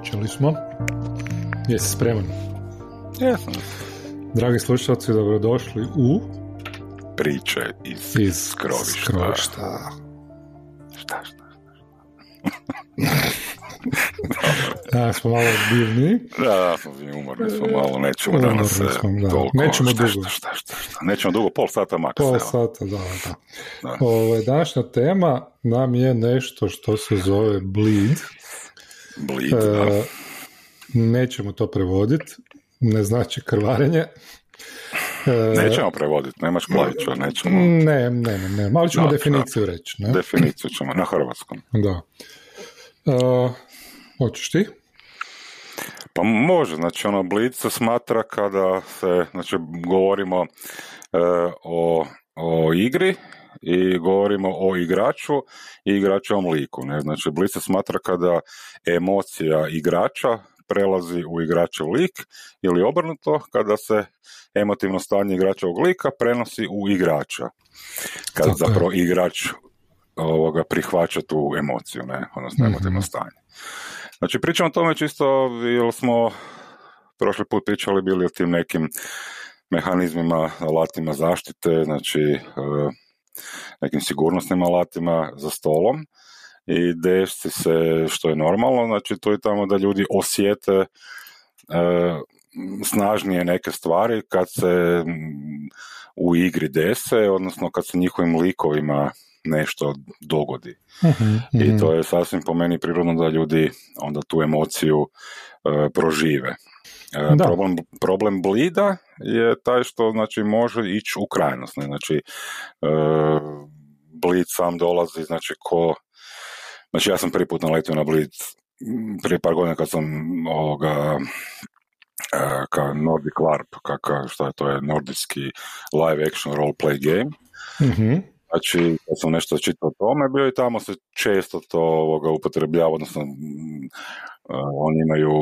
Počeli smo. Jesi spreman? Jesam. Dragi slušalci, dobrodošli u... Priče iz, Iz skrovišta. skrovišta. Šta, šta? Da, smo malo divni. Da, smo mi umorni smo malo, nećemo Umorni danas se smo, da. toliko... Nećemo šta, dugo. Šta, šta, šta, šta. Nećemo dugo, pol sata maks. Pol evo. sata, da, da. Da. Ove, današnja tema nam je nešto što se zove bleed. Bleed, da. Nećemo to prevoditi. Ne znači krvarenje. E, Nećemo prevoditi, nemaš klavića, nećemo... Ne, ne, ne, ne. Malo ćemo Da, definiciju reći. Ne? Definiciju ćemo na hrvatskom. Da. E, hoćeš ti? Pa može, znači ono bleed se smatra kada se, znači govorimo e, o, o igri i govorimo o igraču i igračevom liku. Ne? Znači bleed se smatra kada emocija igrača prelazi u igračev lik ili obrnuto kada se emotivno stanje igračevog lika prenosi u igrača. Kada Tako je. zapravo igrač ovoga prihvaća tu emociju, ne, odnosno Mhm. emotivno stanje. Znači pričamo o tome čisto jer smo prošli put pričali bili o tim nekim mehanizmima, alatima zaštite, znači e, nekim sigurnosnim alatima za stolom i desi se što je normalno, znači to je tamo da ljudi osjete e, snažnije neke stvari kad se u igri dese, odnosno kad se njihovim likovima nešto dogodi. Mhm, I mhm. to je sasvim po meni prirodno da ljudi onda tu emociju e, prožive. E, Da. problem, problem blida je taj što znači može ići u krajnost. Ne? Znači, e, blid sam dolazi, znači ko... Znači ja sam prvi put naletio na blid prije par godina kad sam ovoga e, ka Nordic LARP, kaka, šta je to je, nordijski live action role play game. Mhm. Znači, kad sam nešto čitao o tome, bio i tamo se često to ovoga, upotrebljava, odnosno eh, oni imaju,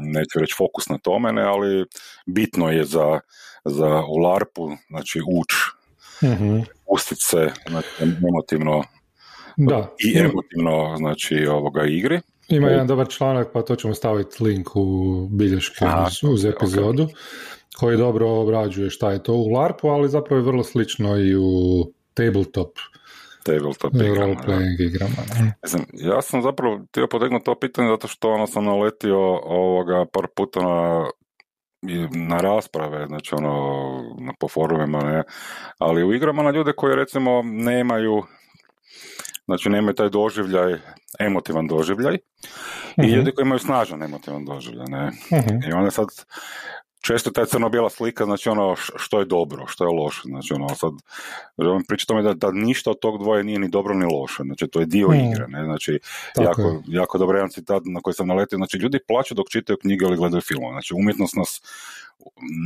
neću reći fokus na tome, ne, ali bitno je za, za u LARP-u, znači uč, Mhm. pustit se znači, emotivno Da. i emotivno znači ovoga igri. Ima jedan dobar članak, pa to ćemo staviti link u bilješke Aha, uz, epizodu, koji dobro obrađuje šta je to u LARP-u, ali zapravo je vrlo slično i u tabletop Tabletop igrama, role-playing igrama. ne? Znam, ja sam zapravo htio potegnuti to pitanje zato što ono sam naletio ovoga par puta na na rasprave, znači ono na- po forumima, ne, ali u igrama na ljude koji recimo nemaju znači nemaju taj doživljaj, emotivan doživljaj i Mhm. ljudi koji imaju snažan emotivan doživljaj, ne. Mhm. I onda sad često je taj crno-bijela slika, znači ono što je dobro, što je loše, znači ono sad želim pričati o tome da, da ništa od tog dvoje nije ni dobro ni loše, znači to je dio Mm. igre, ne, znači Tako jako, je. jako dobar jedan citat na koji sam naletio, znači ljudi plaću dok čitaju knjige ili gledaju filmove, znači umjetnost nas,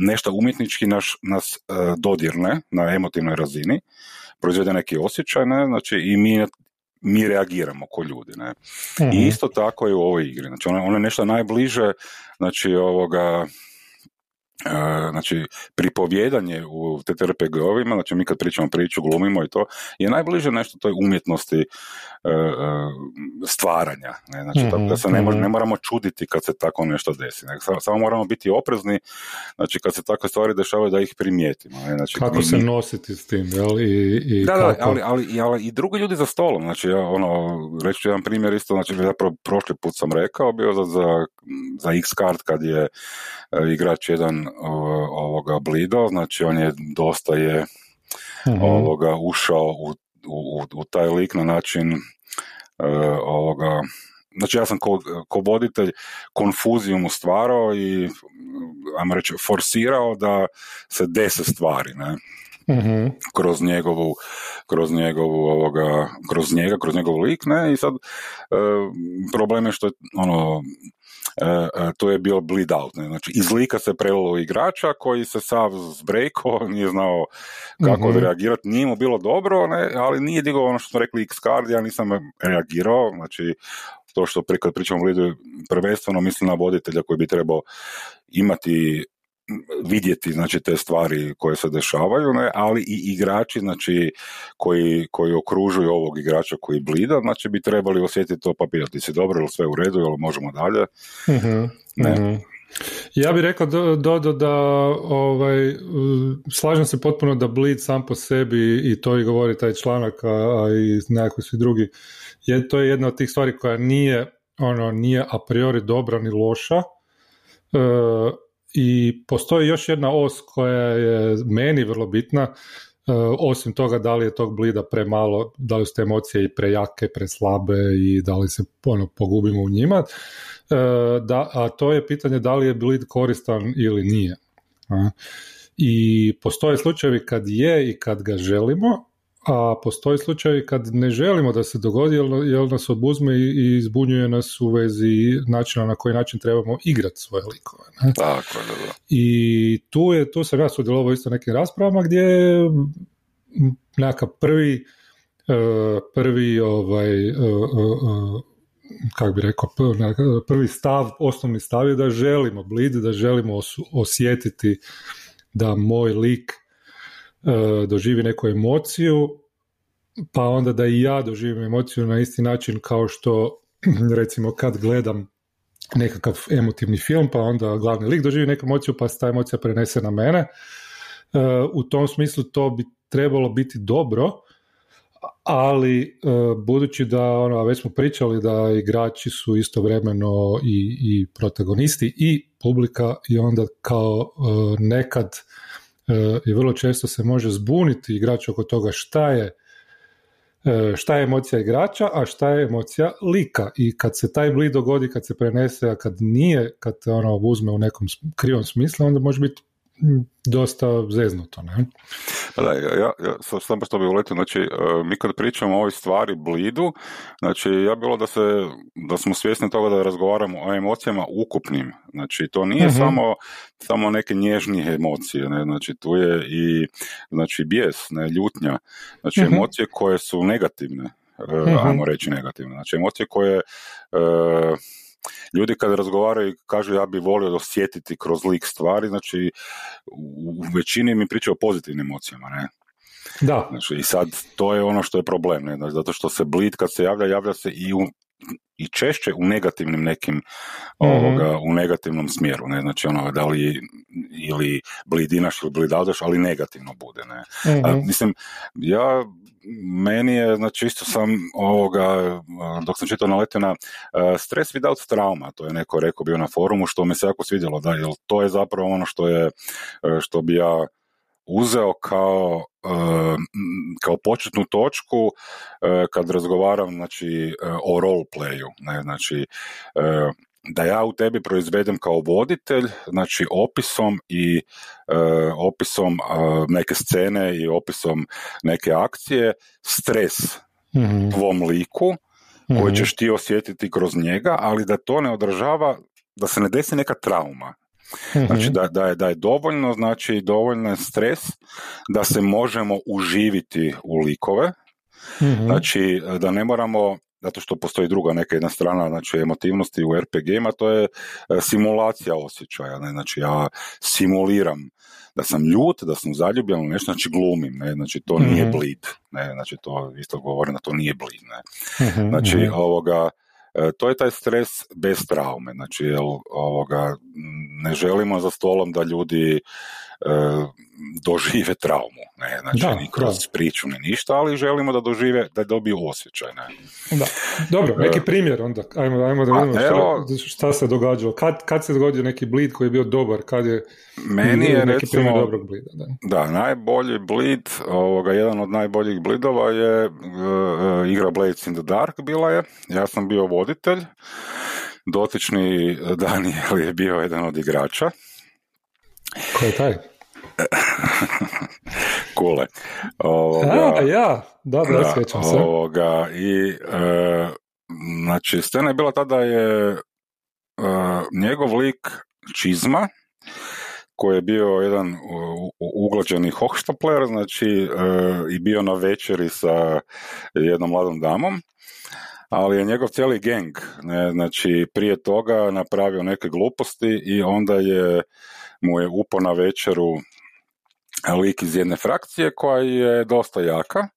nešto umjetnički naš, nas e, dodirne na emotivnoj razini, proizvede neki osjećaj, ne, znači i mi mi reagiramo ko ljudi, ne. Mhm. I isto tako je u ovoj igri. Znači, ono, ono je nešto najbliže, znači, ovoga, znači, pripovjedanje u TTRPG-ovima, znači mi kad pričamo priču, glumimo i to, je najbliže nešto toj umjetnosti e, e, stvaranja. Ne? Znači, tako da se ne, mo- Mhm, ne moramo čuditi kad se tako nešto desi. sa- Samo moramo biti oprezni, znači kad se takve stvari dešavaju da ih primijetimo. Ne? Znači, Kako mi- se nositi s tim, jel? I, i da, da, kako... ali, ali, i- ali i drugi ljudi za stolom, znači ja, ono, reći ću jedan primjer isto, znači zapravo prošli put sam rekao, bio za, za, za X-Card kad je e, igrač jedan o, ovoga blido, znači on je dosta je Mhm. ovoga ušao u, u, u taj lik na način e, ovoga Znači ja sam ko, ko voditelj konfuziju mu stvarao i, ajmo reći, forsirao da se dese stvari, ne Mhm. kroz njegovu, kroz njegovu ovoga, kroz njega, kroz njegov lik, ne, i sad e, problem je što je, ono, to je bio bleed out, ne, znači iz lika se prelilo igrača koji se sav zbrejko, nije znao kako Mhm. reagirati, nije mu bilo dobro, ne, ali nije digao ono što smo rekli X-card, ja nisam reagirao, znači to što pri, kad pričamo o bleedu, prvenstveno mislim na voditelja koji bi trebao imati vidjeti znači te stvari koje se dešavaju, ne, ali i igrači znači koji, koji okružuju ovog igrača koji blida, znači bi trebali osjetiti to pa pitati se dobro ili sve u redu, ili možemo dalje. Mhm, ne. Mhm. Ja bih rekao do, do, da ovaj, slažem se potpuno da blid sam po sebi i to i govori taj članak, a, i nekakvi svi drugi, je, to je jedna od tih stvari koja nije ono nije a priori dobra ni loša, E, I postoji još jedna os koja je meni vrlo bitna, e, osim toga da li je tog blida premalo, da li su te emocije i prejake, preslabe i da li se ono, pogubimo u njima, e, da, a to je pitanje da li je blid koristan ili nije. I postoje slučajevi kad je i kad ga želimo, a postoji slučaj kad ne želimo da se dogodi jer, nas obuzme i izbunjuje nas u vezi načina na koji način trebamo igrati svoje likove. Ne? Tako, da, I tu, je, tu sam ja sudjelovao isto nekim raspravama gdje je nekakav prvi e, prvi ovaj e, e, kako bi rekao, prvi stav, osnovni stav je da želimo blid, da želimo osjetiti da moj lik doživi neku emociju, pa onda da i ja doživim emociju na isti način kao što recimo kad gledam nekakav emotivni film, pa onda glavni lik doživi neku emociju, pa se ta emocija prenese na mene. E, u tom smislu to bi trebalo biti dobro, ali e, budući da, ono, već smo pričali da igrači su istovremeno i, i protagonisti i publika i onda kao nekad i vrlo često se može zbuniti igrač oko toga šta je e, šta je emocija igrača, a šta je emocija lika. I kad se taj bli dogodi, kad se prenese, a kad nije, kad te ono uzme u nekom krivom smislu, onda može biti dosta zeznuto, ne? Pa da, ja, ja samo što bi uletio, znači, e, mi kad pričamo o ovoj stvari blidu, znači, ja bilo da se, da smo svjesni toga da razgovaramo o emocijama ukupnim, znači, to nije mhm. samo, samo neke nježnije emocije, ne, znači, tu je i, znači, bijes, ne, ljutnja, znači, mhm. emocije koje su negativne, uh ajmo reći negativne, znači, emocije koje, uh, ljudi kad razgovaraju i kažu ja bi volio osjetiti kroz lik stvari, znači u većini mi pričaju o pozitivnim emocijama, ne? Da. Znači, I sad to je ono što je problem, ne? Znači, zato što se blit kad se javlja, javlja se i u i češće u negativnim nekim mm u negativnom smjeru, ne, znači ono da li ili blidinaš ili blidadoš, ali negativno bude, ne. Mhm. mislim, ja meni je, znači isto sam ovoga, dok sam čitao naletio na stres without trauma, to je neko rekao bio na forumu, što mi se jako svidjelo, da, jer to je zapravo ono što je, e, što bi ja uzeo kao, e, kao početnu točku kad razgovaram znači, o roleplayu, ne, znači da ja u tebi proizvedem kao voditelj, znači opisom i e, opisom e, neke scene i opisom neke akcije, stres mm tvom liku koji mhm. ćeš ti osjetiti kroz njega, ali da to ne održava, da se ne desi neka trauma. mm Znači da, da, je, da je dovoljno, znači dovoljno stres da se možemo uživiti u likove, mhm. Znači, da ne moramo zato što postoji druga neka jedna strana znači emotivnosti u RPG-ima, to je e, simulacija osjećaja, ne? znači ja simuliram da sam ljut, da sam zaljubljen nešto, znači glumim, ne? znači to nije mhm. blid, ne? znači to isto govorim da to nije blid, ne? Mhm, znači mhm. ovoga, e, to je taj stres bez traume, znači jel, ovoga, ne želimo za stolom da ljudi dožive traumu, ne, znači da, ni kroz da. priču ni ništa, ali želimo da dožive, da dobiju osjećaj, ne. Da. Dobro, neki e, primjer onda, ajmo, ajmo da vidimo šta, šta, se događalo, kad, kad se dogodio neki blid koji je bio dobar, kad je meni je neki recimo, primjer dobrog blida, da. da. najbolji blid, ovoga, jedan od najboljih blidova je uh, igra Blades in the Dark bila je, ja sam bio voditelj, dotični Daniel je bio jedan od igrača, Ko je taj? Kule. Ovoga, A, ja, da, da, da sjećam se. Ovoga, I, e, znači, scena je bila tada je e, njegov lik Čizma, koji je bio jedan uglađeni hohštapler, znači, e, i bio na večeri sa jednom mladom damom, ali je njegov cijeli geng, ne, znači, prije toga napravio neke gluposti i onda je mu je upo na večeru lik iz jedne frakcije koja je dosta jaka,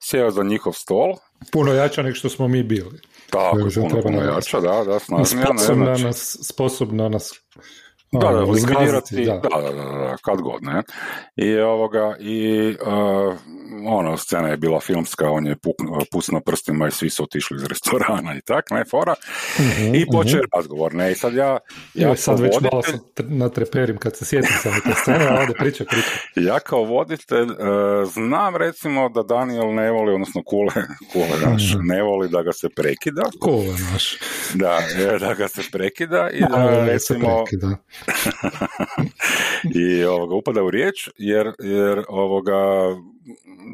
sjeo za njihov stol. Puno jača nego što smo mi bili. Tako, puno, puno jača, da, da, snažnija. Sposobna, znači... nas, sposobna nas da, da, da. Da, da, da, kad god, ne. I ovoga, i uh, ono, scena je bila filmska, on je pusno prstima i svi su otišli iz restorana i tak, ne, fora. Uh-huh, I počeo uh-huh. razgovor, ne, i sad ja... ja sad već voditelj, malo sam na treperim kad se sjetim sam te scene, ali priča, priča. Ja kao voditelj uh, znam recimo da Daniel ne voli, odnosno Kule, Kule naš, uh-huh. ne voli da ga se prekida. Kule naš. Da, da ga se prekida i da, da recimo... Se prekida. I ovoga, upada u riječ jer, jer ovoga,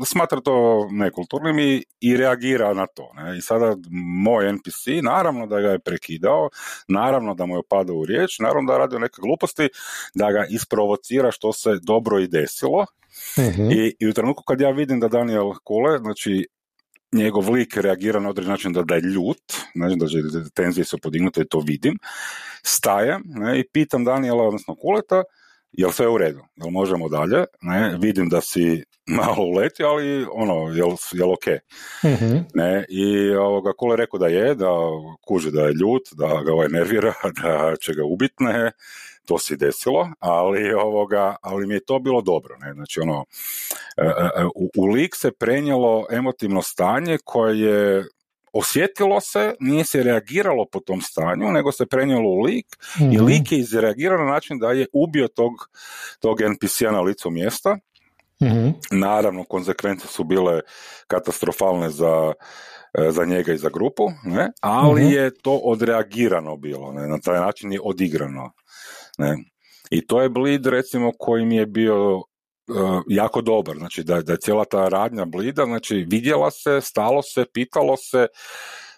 smatra to nekulturnim i, i reagira na to. Ne? I sada moj NPC, naravno da ga je prekidao, naravno da mu je opadao u riječ, naravno da radi neke gluposti, da ga isprovocira što se dobro i desilo. Mhm. I, I u trenutku kad ja vidim da Daniel Kule, znači njegov lik reagira na određen način da, da je ljut, znači da tenzije su podignute i to vidim, stajem ne, i pitam Daniela, odnosno Kuleta, jel sve u redu, jel možemo dalje, ne, vidim da si malo uleti, ali ono, jel, jel ok, mhm. ne, i ovoga, Kule rekao da je, da kuži da je ljut, da ga ovaj nervira, da će ga ubitne, to se desilo, ali ovoga, ali mi je to bilo dobro, ne, znači ono, e, e, e, u, u lik se prenijelo emotivno stanje koje je osjetilo se, nije se reagiralo po tom stanju, nego se prenijelo u lik i mhm. lik je izreagirao na način da je ubio tog, tog NPC-a na licu mjesta. mm Naravno, konsekvence su bile katastrofalne za, e, za njega i za grupu, ne? ali mhm. je to odreagirano bilo, ne? na taj način je odigrano. Ne? I to je blid recimo koji mi je bio jako dobar, znači da, da je cijela ta radnja blida, znači vidjela se, stalo se, pitalo se,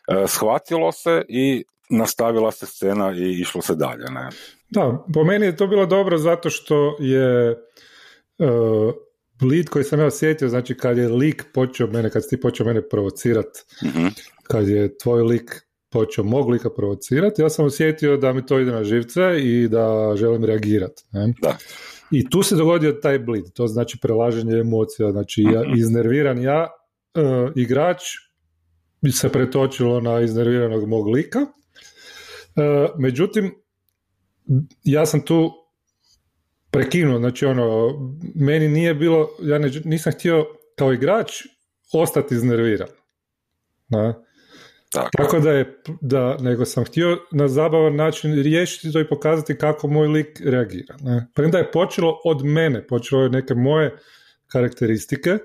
e, shvatilo se i nastavila se scena i išlo se dalje. Ne? Da, po meni je to bilo dobro zato što je uh, blid koji sam ja osjetio, znači kad je lik počeo mene, kad si ti počeo mene provocirati, uh kad je tvoj lik počeo mog lika provocirati, ja sam osjetio da mi to ide na živce i da želim reagirati. Da. I tu se dogodio taj blid, to znači prelaženje emocija, znači ja, mhm. iznerviran ja, uh, igrač se pretočilo na iznerviranog mog lika. Uh, međutim, ja sam tu prekinuo, znači ono, meni nije bilo, ja ne, nisam htio kao igrač ostati iznerviran. Ne? Tako. Tako da je, da, nego sam htio na zabavan način riješiti to i pokazati kako moj lik reagira. Ne? Premda je počelo od mene, počelo je neke moje karakteristike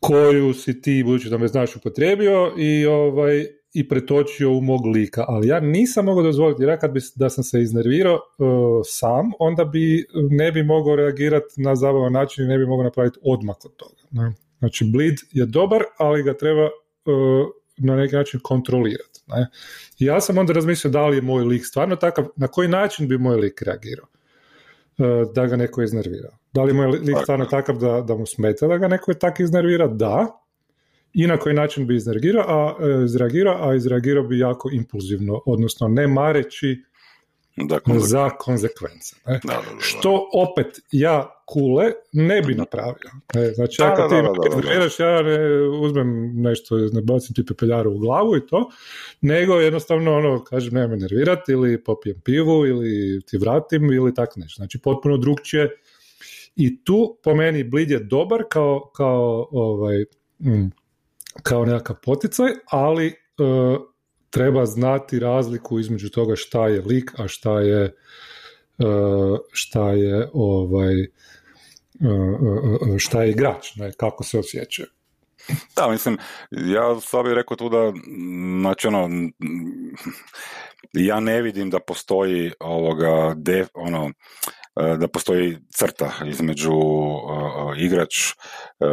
koju si ti, budući da me znaš, upotrijebio i, ovaj, i pretočio u mog lika. Ali ja nisam mogao dozvoliti, jer ja kad bi, da sam se iznervirao uh, sam, onda bi ne bi mogao reagirati na zabavan način i ne bi mogao napraviti odmak od toga. Ne? Znači, bleed je dobar, ali ga treba uh, na neki način kontrolirati. Ne? I ja sam onda razmislio da li je moj lik stvarno takav, na koji način bi moj lik reagirao e, da ga neko iznervira. Da li je moj lik stvarno takav da, da mu smeta da ga neko je tako iznervira? Da. I na koji način bi izreagirao, a, e, izreagirao, a izreagirao bi jako impulzivno, odnosno ne mareći da, za konsekvence. Ne? Da, da, Što opet ja kule ne bi napravio. Ne? Znači ja kad ti ja ne uzmem nešto, ne bacim ti pepeljaru u glavu i to, nego jednostavno ono, kažem, nema me nervirati ili popijem pivu ili ti vratim ili tako nešto. Znači potpuno drugčije i tu po meni Blid je dobar kao, kao, ovaj, mm, kao nekakav poticaj, ali uh, treba znati razliku između toga šta je lik, a šta je uh, šta je ovaj uh, šta je igrač, ne, kako se osjeća. Da, mislim, ja sad bih rekao tu da, znači ono, ja ne vidim da postoji ovoga, de, ono, E, da postoji crta između uh, igrač, uh,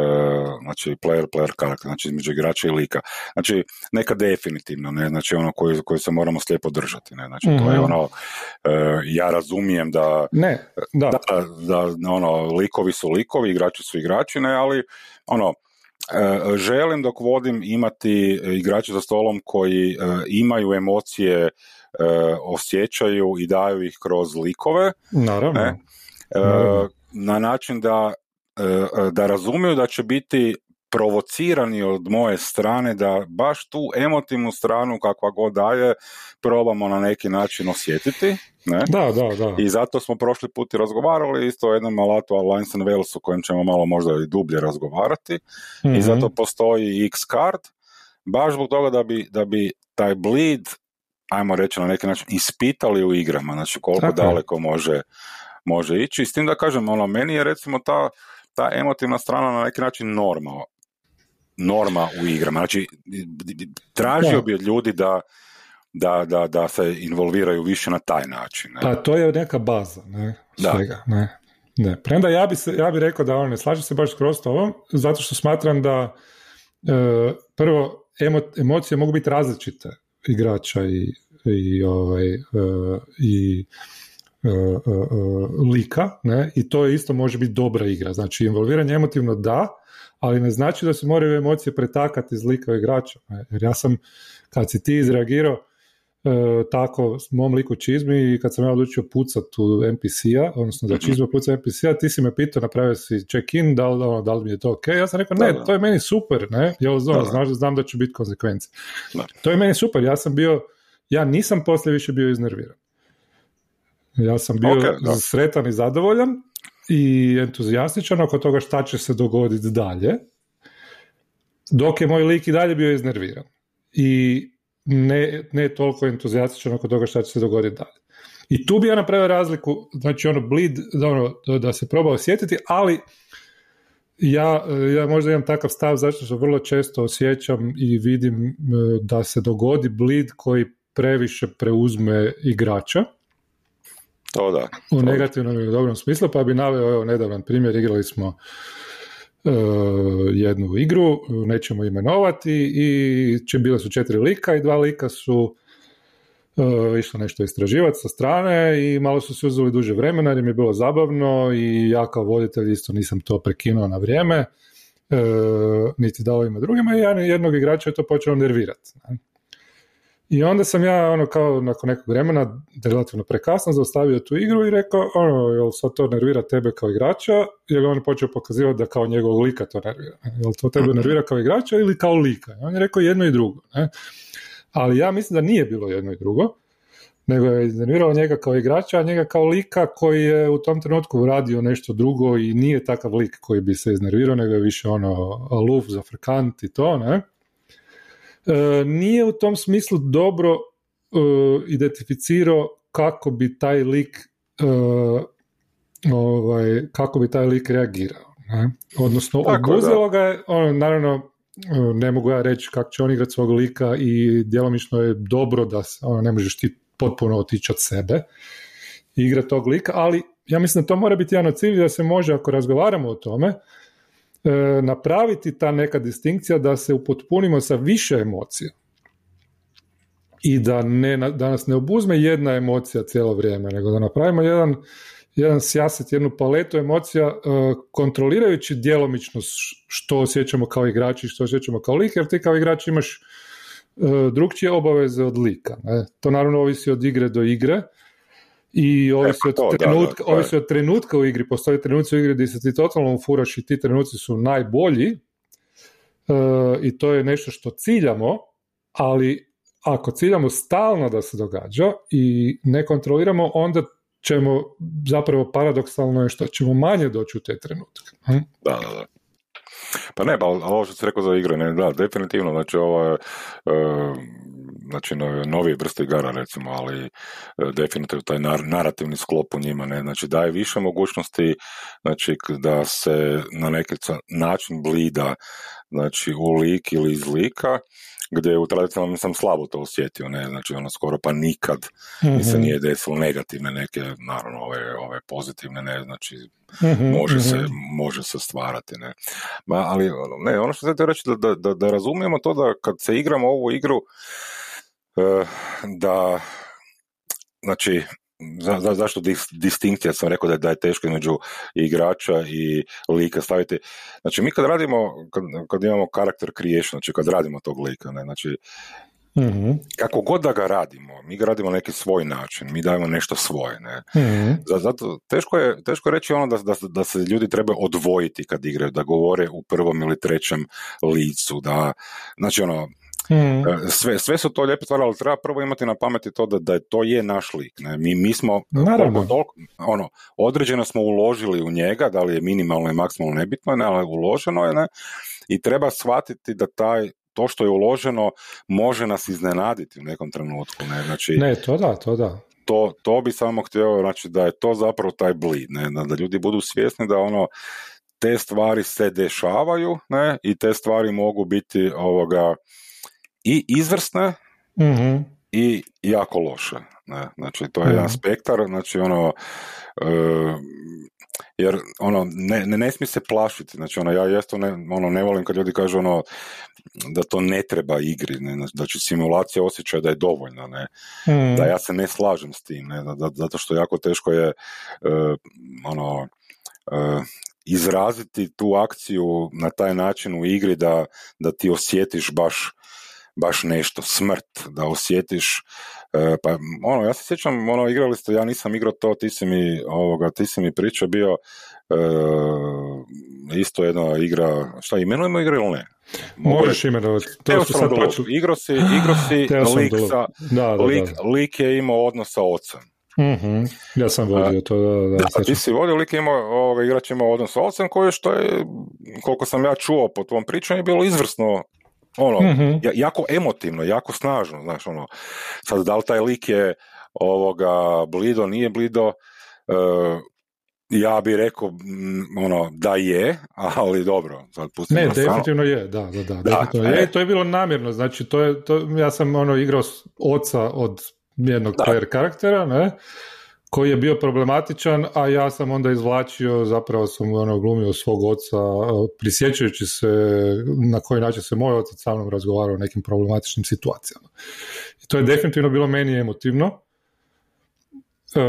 znači player, player karakter, znači između igrača i lika. Znači, neka definitivno, ne, znači ono koji, koji se moramo slijepo držati, ne, znači to je mhm. ono, uh, ja razumijem da, ne, da. da, da, ono, likovi su likovi, igrači su igrači, ne, ali ono, želim dok vodim imati igrače za stolom koji imaju emocije, osjećaju i daju ih kroz likove. Naravno. Na način da, da razumiju da će biti provocirani od moje strane da baš tu emotivnu stranu kakva god daje probamo na neki način osjetiti. Ne? Da, da, da. I zato smo prošli put i razgovarali isto o jednom alatu Alliance and Wales u kojem ćemo malo možda i dublje razgovarati i mhm. zato postoji X card baš zbog toga da bi, da bi taj bleed ajmo reći na neki način ispitali u igrama, znači koliko daleko može, može ići. I s tim da kažem, ono, meni je recimo ta, ta emotivna strana na neki način norma norma u igrama. Znači, tražio bi od ljudi da, da, da, da se involviraju više na taj način. Ne? Pa to je neka baza ne? svega. Da. Ne? Ne. Premda ja bi, se, ja bi rekao da on ne slaže se baš skroz ovom, zato što smatram da e, prvo emocije mogu biti različite igrača i, i, ovaj, e, i e, lika, ne? i to isto može biti dobra igra. Znači, involviranje emotivno da, ali ne znači da se moraju emocije pretakati iz lika igrača. Jer ja sam, kad si ti izreagirao e, tako s mom liku čizmi i kad sam ja odlučio pucat u NPC-a, odnosno da čizma puca NPC-a, ti si me pitao, napravio si check-in, da li, ono, da li mi je to ok? Ja sam rekao, ne, to je meni super, ne? Ja znam, znaš da znam da će biti konsekvence. To je meni super, ja sam bio, ja nisam poslije više bio iznerviran. Ja sam bio okay, sretan i zadovoljan i entuzijastičan oko toga šta će se dogoditi dalje, dok je moj lik i dalje bio iznerviran. I ne, ne toliko entuzijastičan oko toga šta će se dogoditi dalje. I tu bi ja napravio razliku, znači ono bleed, da, ono, da se proba osjetiti, ali ja, ja možda imam takav stav zato što vrlo često osjećam i vidim e, da se dogodi bleed koji previše preuzme igrača to da. U negativnom i dobrom smislu, pa bi naveo evo, nedavan primjer, igrali smo uh, jednu igru, nećemo imenovati i če bile su četiri lika i dva lika su uh, išla nešto istraživati sa strane i malo su se uzeli duže vremena jer im je bilo zabavno i ja kao voditelj isto nisam to prekinuo na vrijeme, uh, niti dao ima drugima i jednog igrača je to počeo nervirati. I onda sam ja, ono, kao nakon nekog vremena, relativno prekasno, zaustavio tu igru i rekao, ono, jel sad to nervira tebe kao igrača, jer on je počeo pokazivati da kao njegov lika to nervira. Jel to tebe nervira kao igrača ili kao lika? on je rekao jedno i drugo. Ne? Ali ja mislim da nije bilo jedno i drugo, nego je iznerviralo njega kao igrača, a njega kao lika koji je u tom trenutku radio nešto drugo i nije takav lik koji bi se iznervirao, nego je više ono aluf, zafrkant i to, ne? E, nije u tom smislu dobro e, identificirao kako bi taj lik e, ovaj, kako bi taj lik reagirao. Ne? Odnosno, obuzelo ga je, ono, naravno, ne mogu ja reći kako će on igrati svog lika i djelomično je dobro da se, ono, ne možeš ti potpuno otići od sebe i igrati tog lika, ali ja mislim da to mora biti jedan od cilja da se može, ako razgovaramo o tome, napraviti ta neka distinkcija da se upotpunimo sa više emocija i da, ne, da nas ne obuzme jedna emocija cijelo vrijeme, nego da napravimo jedan, jedan sjaset, jednu paletu emocija e, kontrolirajući djelomično što osjećamo kao igrači, što osjećamo kao lik, jer ti kao igrač imaš e, drugčije obaveze od lika. Ne? To naravno ovisi od igre do igre, i ovisi od, trenutka, ovisi od trenutka u igri, postoje trenuci u igri gdje se ti totalno furaš i ti trenuci su najbolji e, i to je nešto što ciljamo, ali ako ciljamo stalno da se događa i ne kontroliramo, onda ćemo zapravo paradoksalno je što ćemo manje doći u te trenutke. Hm? Da, da, da. Pa ne, pa ovo što si rekao za igre, ne, da, definitivno, znači ovo je, znači novi vrste igara recimo, ali e, definitivno taj narativni sklop u njima, ne, znači daje više mogućnosti, znači da se na neki način blida, znači u lik ili iz lika, gdje u tradicionalnom sam slabo to osjetio, ne, znači ono skoro pa nikad mm-hmm. mi se mhm. nije desilo negativne neke, naravno ove, ove pozitivne, ne, znači mhm, može, se, mhm. može se stvarati, ne. Ma, ali ne, ono što se reći da, da, da razumijemo to da kad se igramo ovu igru, uh, da znači za, za, zašto distinkcija sam rekao da je, da je teško između igrača i lika staviti. Znači mi kad radimo, kad, kad imamo karakter creation, znači kad radimo tog lika, ne, znači mm kako god da ga radimo, mi ga radimo na neki svoj način, mi dajemo nešto svoje. Ne? mm Zato teško je, teško je reći ono da, da, da se ljudi treba odvojiti kad igraju, da govore u prvom ili trećem licu, da, znači ono, Hmm. Sve, sve su to lijepe stvari, ali treba prvo imati na pameti to da, da to je naš lik. Ne? Mi, mi smo Naravno. Toliko, ono, određeno smo uložili u njega, da li je minimalno i maksimalno nebitno, ne, ali uloženo je, ne? i treba shvatiti da taj to što je uloženo može nas iznenaditi u nekom trenutku. Ne, znači, ne to da, to da. To, to bi samo htio, znači da je to zapravo taj bleed, ne, da ljudi budu svjesni da ono, te stvari se dešavaju ne, i te stvari mogu biti ovoga, i izvrsne mm i jako loše. Ne? Znači, to je mm jedan spektar, znači ono, e, jer ono, ne, ne, ne smije se plašiti, znači ono, ja jesto ne, ono, ne volim kad ljudi kažu ono, da to ne treba igri, ne, znači simulacija osjećaja da je dovoljna, ne, mm. da ja se ne slažem s tim, ne, da, zato što jako teško je, uh, ono, uh, izraziti tu akciju na taj način u igri da, da ti osjetiš baš baš nešto, smrt, da osjetiš, e, pa ono, ja se sjećam, ono, igrali ste, ja nisam igrao to, ti si mi, ovoga, ti si mi pričao bio, e, isto jedna igra, šta imenujemo igra ili ne? Možeš imenovati. To su sad. Igro si, igro si lik, sa, da, da, lik, lik je imao odnos sa ocem. Mm-hmm. Ja sam vodio to, da, da. da ti si vodio, lik imao, ovoga, igrač imao odnos sa ocem koji što je, koliko sam ja čuo po tvom pričanju, je bilo izvrsno ono, mm jako emotivno, jako snažno, znaš, ono, sad da li taj lik je ovoga blido, nije blido, uh, ja bih rekao ono, da je, ali dobro, sad pustimo Ne, definitivno je, da, da, da, definitivno je. E. To je bilo namjerno, znači, to je, to, ja sam ono igrao oca od jednog player karaktera, ne, koji je bio problematičan, a ja sam onda izvlačio, zapravo sam ono, glumio svog oca, prisjećajući se na koji način se moj otac sa mnom razgovarao o nekim problematičnim situacijama. I to je definitivno bilo meni emotivno, e,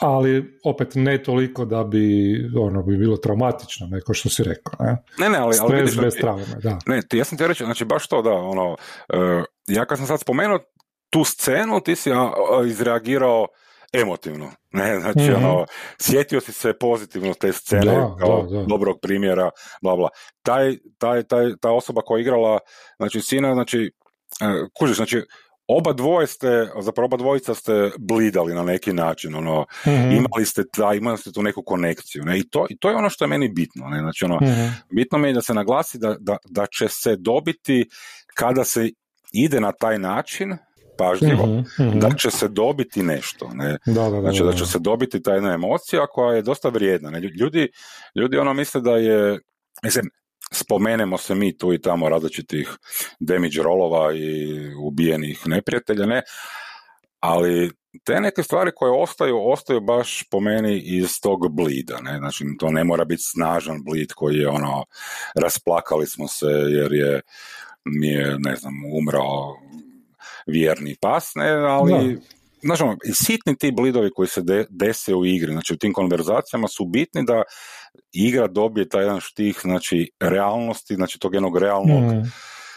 ali opet ne toliko da bi ono bi bilo traumatično, neko što si rekao. Ne, ne, ne ali, Stres ali bez traume, da. Ne, ja sam ti reći, znači baš to da, ono, uh, ja kad sam sad spomenuo tu scenu, ti si izreagirao emotivno. Ne, znači, mm-hmm. ono, sjetio si se pozitivno te scene da, kao da, da. dobrog primjera, bla, bla. Taj, taj, taj, ta osoba koja je igrala, znači, sina, znači, e, kužiš, znači, oba dvoje ste, zapravo oba dvojica ste blidali na neki način, ono, mm-hmm. imali ste ta, imali ste tu neku konekciju, ne, i to, i to je ono što je meni bitno, ne, znači, ono, mm-hmm. bitno mi je da se naglasi da, da, da će se dobiti kada se ide na taj način, pažljivo, mm-hmm, da će se dobiti nešto. Ne? Da, da, znači da će se dobiti ta jedna emocija koja je dosta vrijedna. Ne? Ljudi, ljudi ono misle da je, mislim, spomenemo se mi tu i tamo različitih damage rolova i ubijenih neprijatelja, ne, ali te neke stvari koje ostaju, ostaju baš po meni iz tog blida, ne, znači to ne mora biti snažan blid koji je ono, rasplakali smo se jer je mi je, ne znam, umrao vjerni pas, ne, ali znači, sitni ti blidovi koji se de, dese u igri, znači u tim konverzacijama su bitni da igra dobije taj jedan štih, znači realnosti, znači tog jednog realnog, mm.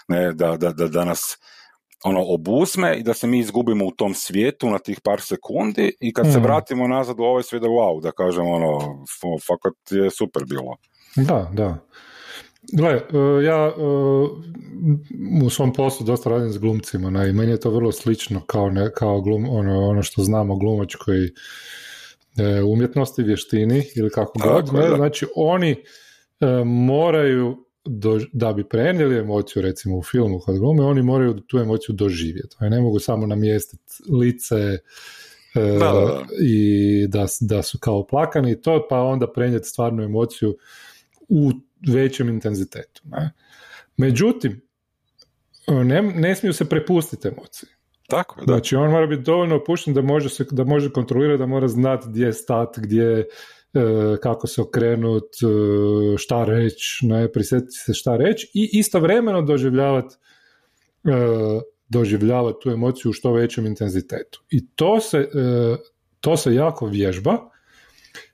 ne, da, da, da, da nas ono obuzme i da se mi izgubimo u tom svijetu na tih par sekundi i kad se mm. vratimo nazad u ovaj svijet, wow, da kažem ono, fakat je super bilo. Da, da. Gle, e, ja e, u svom poslu dosta radim s glumcima ne, i meni je to vrlo slično kao, ne, kao glum, ono, ono što znamo glumačkoj e, umjetnosti, vještini ili kako god. Ne, znači oni moraju da bi prenijeli emociju recimo u filmu kad glume, oni moraju tu emociju doživjeti. Ne mogu samo namjestiti lice i da, da su kao plakani i to, pa onda prenijeti stvarnu emociju u većem intenzitetu. Ne? Međutim, ne, ne smiju se prepustiti emocije. Tako, da. Znači, on mora biti dovoljno opušten da može, se, da može kontrolirati, da mora znati gdje je stat, gdje e, kako se okrenut, e, šta reći, ne, prisjetiti se šta reći i istovremeno doživljavati e, doživljavati tu emociju u što većem intenzitetu. I to se, to se jako vježba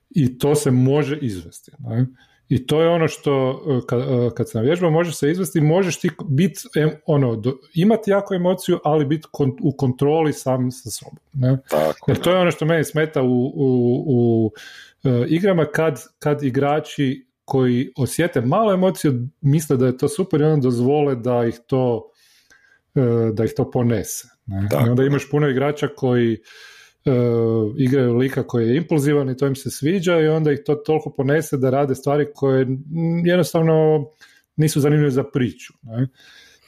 i to se može izvesti. Ne? I to je ono što kad, kad se navježba može se izvesti, možeš ti biti, ono, imati jako emociju, ali biti u kontroli sam sa sobom. Ne? Tako, Jer to je ono što meni smeta u, u, u igrama kad, kad igrači koji osjete malo emocije misle da je to super i onda dozvole da ih to da ih to ponese. Ne? I onda imaš puno igrača koji uh, igraju lika koji je impulzivan i to im se sviđa i onda ih to toliko ponese da rade stvari koje jednostavno nisu zanimljive za priču. Ne?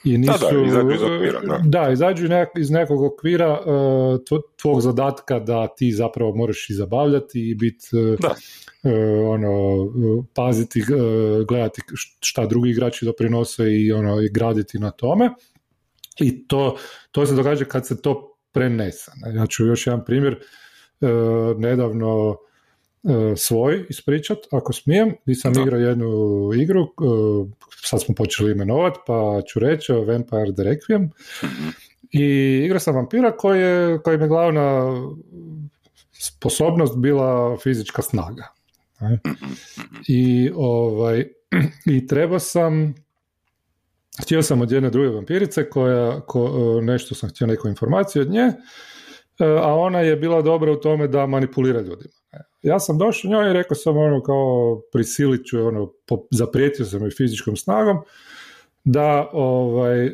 I nisu, da, da, izađu iz okvira. Da, da izađu iz nekog okvira uh, tvog zadatka da ti zapravo moraš i zabavljati i biti uh, ono, paziti, gledati šta drugi igrači doprinose i ono, i graditi na tome. I to, to se događa kad se to prenesa. Ja ću još jedan primjer e, nedavno e, svoj ispričat, ako smijem. Nisam igrao jednu igru, e, sad smo počeli imenovati, pa ću reći Vampire the Requiem. Mhm. I igrao sam vampira koji je, koji je glavna sposobnost bila fizička snaga. Mhm. I, ovaj, I trebao sam htio sam od jedne druge vampirice koja, ko, e, nešto sam htio neku informaciju od nje, e, a ona je bila dobra u tome da manipulira ljudima. Ja sam došao njoj i rekao sam ono kao prisilit ću, ono, zaprijetio sam joj fizičkom snagom da, ovaj, e,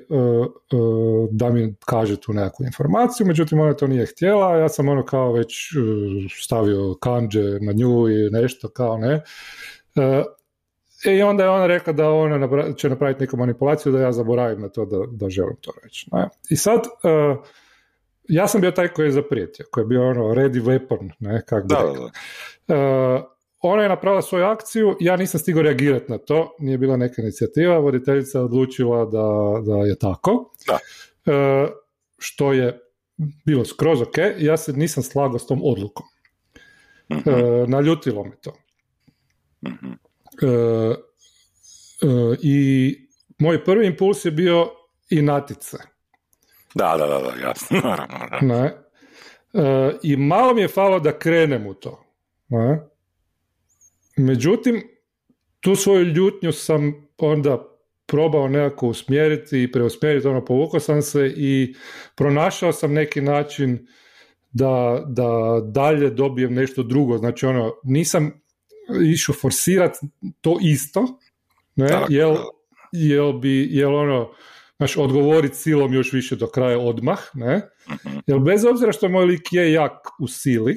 da mi kaže tu nekakvu informaciju, međutim ona to nije htjela, ja sam ono kao već stavio kanđe na nju i nešto kao ne, I onda je ona rekla da ona će napraviti neku manipulaciju, da ja zaboravim na to da, da želim to reći. Ne? I sad, uh, ja sam bio taj koji je zaprijetio, koji je bio ono ready weapon, ne, kak bi da, Uh, ona je napravila svoju akciju, ja nisam stigao reagirati na to, nije bila neka inicijativa, voditeljica odlučila da, da je tako, da. Uh, što je bilo skroz ok, ja se nisam slagao s tom odlukom. mm naljutilo me to. e, I moj prvi impuls je bio i natice. Da, da, da, da jasno, Ne. E, I malo mi je falo da krenem u to. Ne. Međutim, tu svoju ljutnju sam onda probao nekako usmjeriti i preusmjeriti, ono, povukao sam se i pronašao sam neki način da, da dalje dobijem nešto drugo. Znači, ono, nisam išao forsirati to isto, ne, jel, jel, bi, jel ono, znaš, odgovoriti silom još više do kraja odmah, ne, mhm. jel bez obzira što moj lik je jak u sili,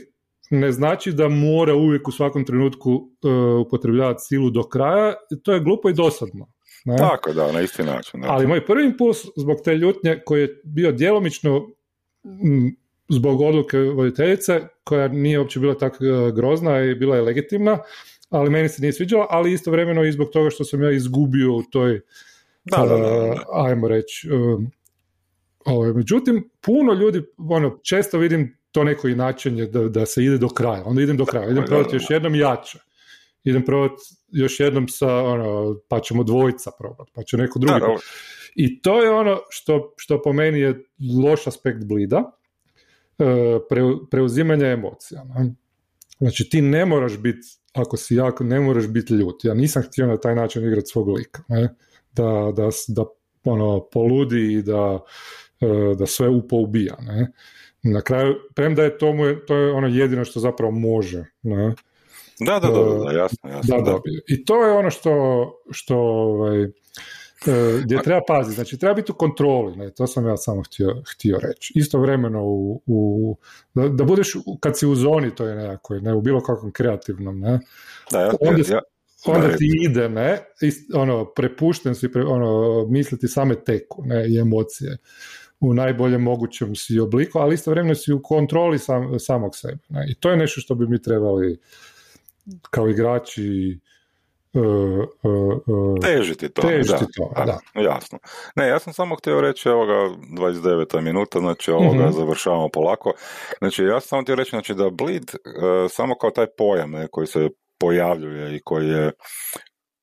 ne znači da mora uvijek u svakom trenutku uh, upotrebljavati silu do kraja, to je glupo i dosadno. Ne? Tako da, na isti način. Ali moj prvi impuls zbog te ljutnje koji je bio djelomično zbog odluke voditeljice, koja nije uopće bila tako e, grozna i bila je legitimna, ali meni se nije sviđala, ali istovremeno i zbog toga što sam ja izgubio u toj, da, da, da, ajmo reći, um, ovaj, međutim, puno ljudi, ono, često vidim to neko inačenje da, da se ide do kraja, onda idem do kraja, idem probati još jednom jače, idem probati još jednom sa, ono, pa ćemo dvojica probati, pa će neko drugi. I to je ono što, što po meni je loš aspekt blida, E, preuzimanja emocija. Znači ti ne moraš biti, ako si jako, ne moraš biti ljut. Ja nisam htio na taj način igrati svog lika. Ne? Da, da, da ono, poludi i da, e, da sve upoubija. Ne? Na kraju, premda je to, mu je, to je ono jedino što zapravo može. Ne? Da, da, da, da, jasno, jasno. Da, da. I to je ono što, što ovaj, E, gdje treba paziti, znači treba biti u kontroli, ne, to sam ja samo htio, htio reći. Istovremeno u, u, da, da, budeš, kad si u zoni, to je nekako, ne u bilo kakvom kreativnom, ne, da, ja, onda, ja, onda ti ide, ne, ono, prepušten si, pre, ono, misliti same teku, ne, i emocije u najboljem mogućem si obliku, ali istovremeno si u kontroli sam, samog sebe. Ne? I to je nešto što bi mi trebali kao igrači težiti to. Težiti to, da. Jasno. Ne, ja sam samo htio reći, evo ga, 29. minuta, znači ovoga mm završavamo polako. Znači, ja sam samo htio reći, znači da bleed, samo kao taj pojam ne, koji se pojavljuje i koji je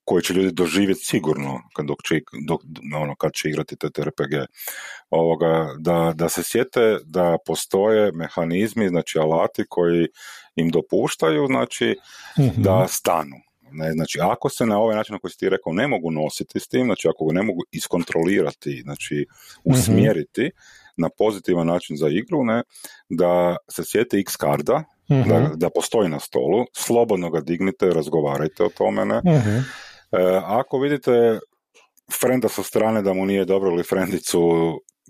koji će ljudi doživjeti sigurno kad, dok će, dok, ono, kad će igrati te RPG. Ovoga, da, da se sjete da postoje mehanizmi, znači alati koji im dopuštaju znači, mhm. da stanu. Ne, znači, ako se na ovaj način na koji si ti rekao ne mogu nositi s tim, znači ako ga ne mogu iskontrolirati, znači mhm. usmjeriti na pozitivan način za igru, ne, da se sjete X karda, da, mhm. da postoji na stolu, slobodno ga dignite, razgovarajte o tome, ne. uh ako vidite frenda sa strane da mu nije dobro ili frendicu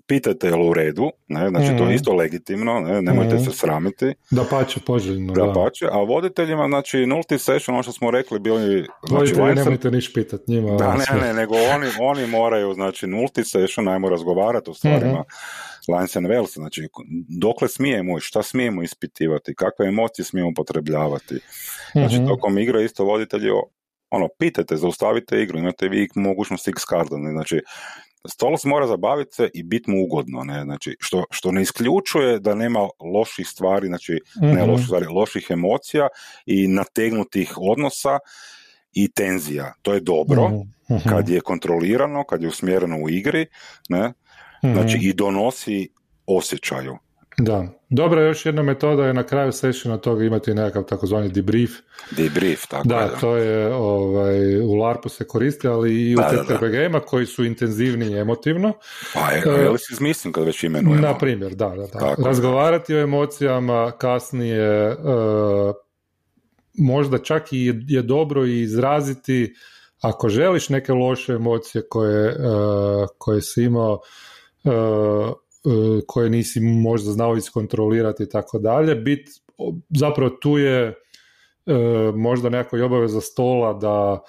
pitajte je li u redu, ne? znači to je mhm. isto legitimno, ne? nemojte mm. se sramiti. Da pače, poželjno. Da, da pače, a voditeljima, znači nulti session, ono što smo rekli, bili... Znači, Voditelji nemojte niš pitat njima. Da, ne, ne, nego oni, oni moraju, znači nulti session, ajmo razgovarati o stvarima. mm Lines and Wells, znači dokle smijemo i šta smijemo ispitivati, kakve emocije smijemo potrebljavati. Znači, mm tokom igre isto voditelji ono, pitajte, zaustavite igru, imate vi mogućnost x karda, znači Stolos mora zabaviti se i biti mu ugodno, ne? Znači, što, što ne isključuje da nema loših stvari, znači ne mhm. loših stvari, loših emocija i nategnutih odnosa i tenzija. To je dobro mhm, mhm. kad je kontrolirano, kad je usmjereno u igri, ne? Znači i donosi osjećaju. Da. Dobra još jedna metoda je na kraju sessiona toga imati nekakav takozvani debrief. Debrief, tako da, to je ovaj, u LARPu se koristi, ali i u CTRPG-ima koji su intenzivniji emotivno. Pa je, je li si izmislim kad već imenujemo? Na primjer, da, da, da. Razgovarati o emocijama kasnije, uh, možda čak i je, je dobro i izraziti ako želiš neke loše emocije koje, uh, koje si imao uh, koje nisi možda znao iskontrolirati i tako dalje. Bit, zapravo tu je e, možda nekako i obaveza stola da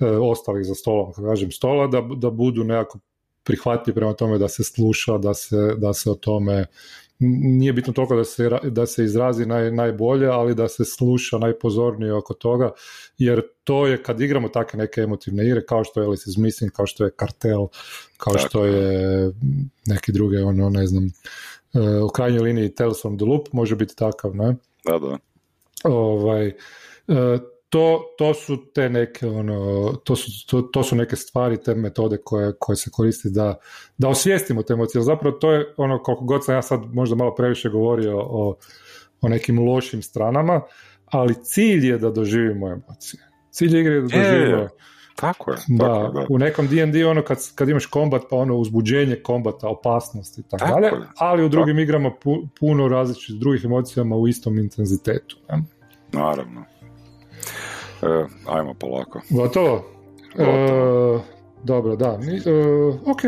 e, ostalih za stolom, kažem stola, da, da budu nekako prihvatljivi prema tome da se sluša, da se, da se o tome nije bitno toliko da se, da se izrazi naj, najbolje, ali da se sluša najpozornije oko toga, jer to je kad igramo takve neke emotivne igre, kao što je Alice is Missing, kao što je Kartel, kao što je neki druge, ono, ne znam, uh, u krajnjoj liniji Tales from the Loop može biti takav, ne? Da, da. Ovaj, uh, to, to su te neke ono, to su, to, to, su neke stvari, te metode koje, koje se koristi da, da osvijestimo te emocije. Zapravo to je ono koliko god sam ja sad možda malo previše govorio o, o nekim lošim stranama, ali cilj je da doživimo emocije. Cilj igre je da doživimo tako je. Da, u nekom D&D ono kad, kad imaš kombat pa ono uzbuđenje kombata, opasnost i tako, dalje, ali u drugim igrama puno različitih drugih emocijama u istom intenzitetu. Ne? Naravno. E, ajmo polako. Gotovo? E, dobro, da. E, ok.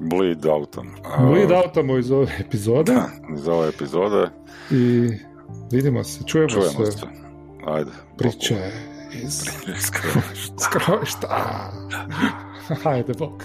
Bleed outom. Bleed outamo iz ove epizode. Da, iz ove epizode. I vidimo se, čujemo, čujemo se. se. Ajde. Priče iz skrovišta. skrovišta. Hajde, bok.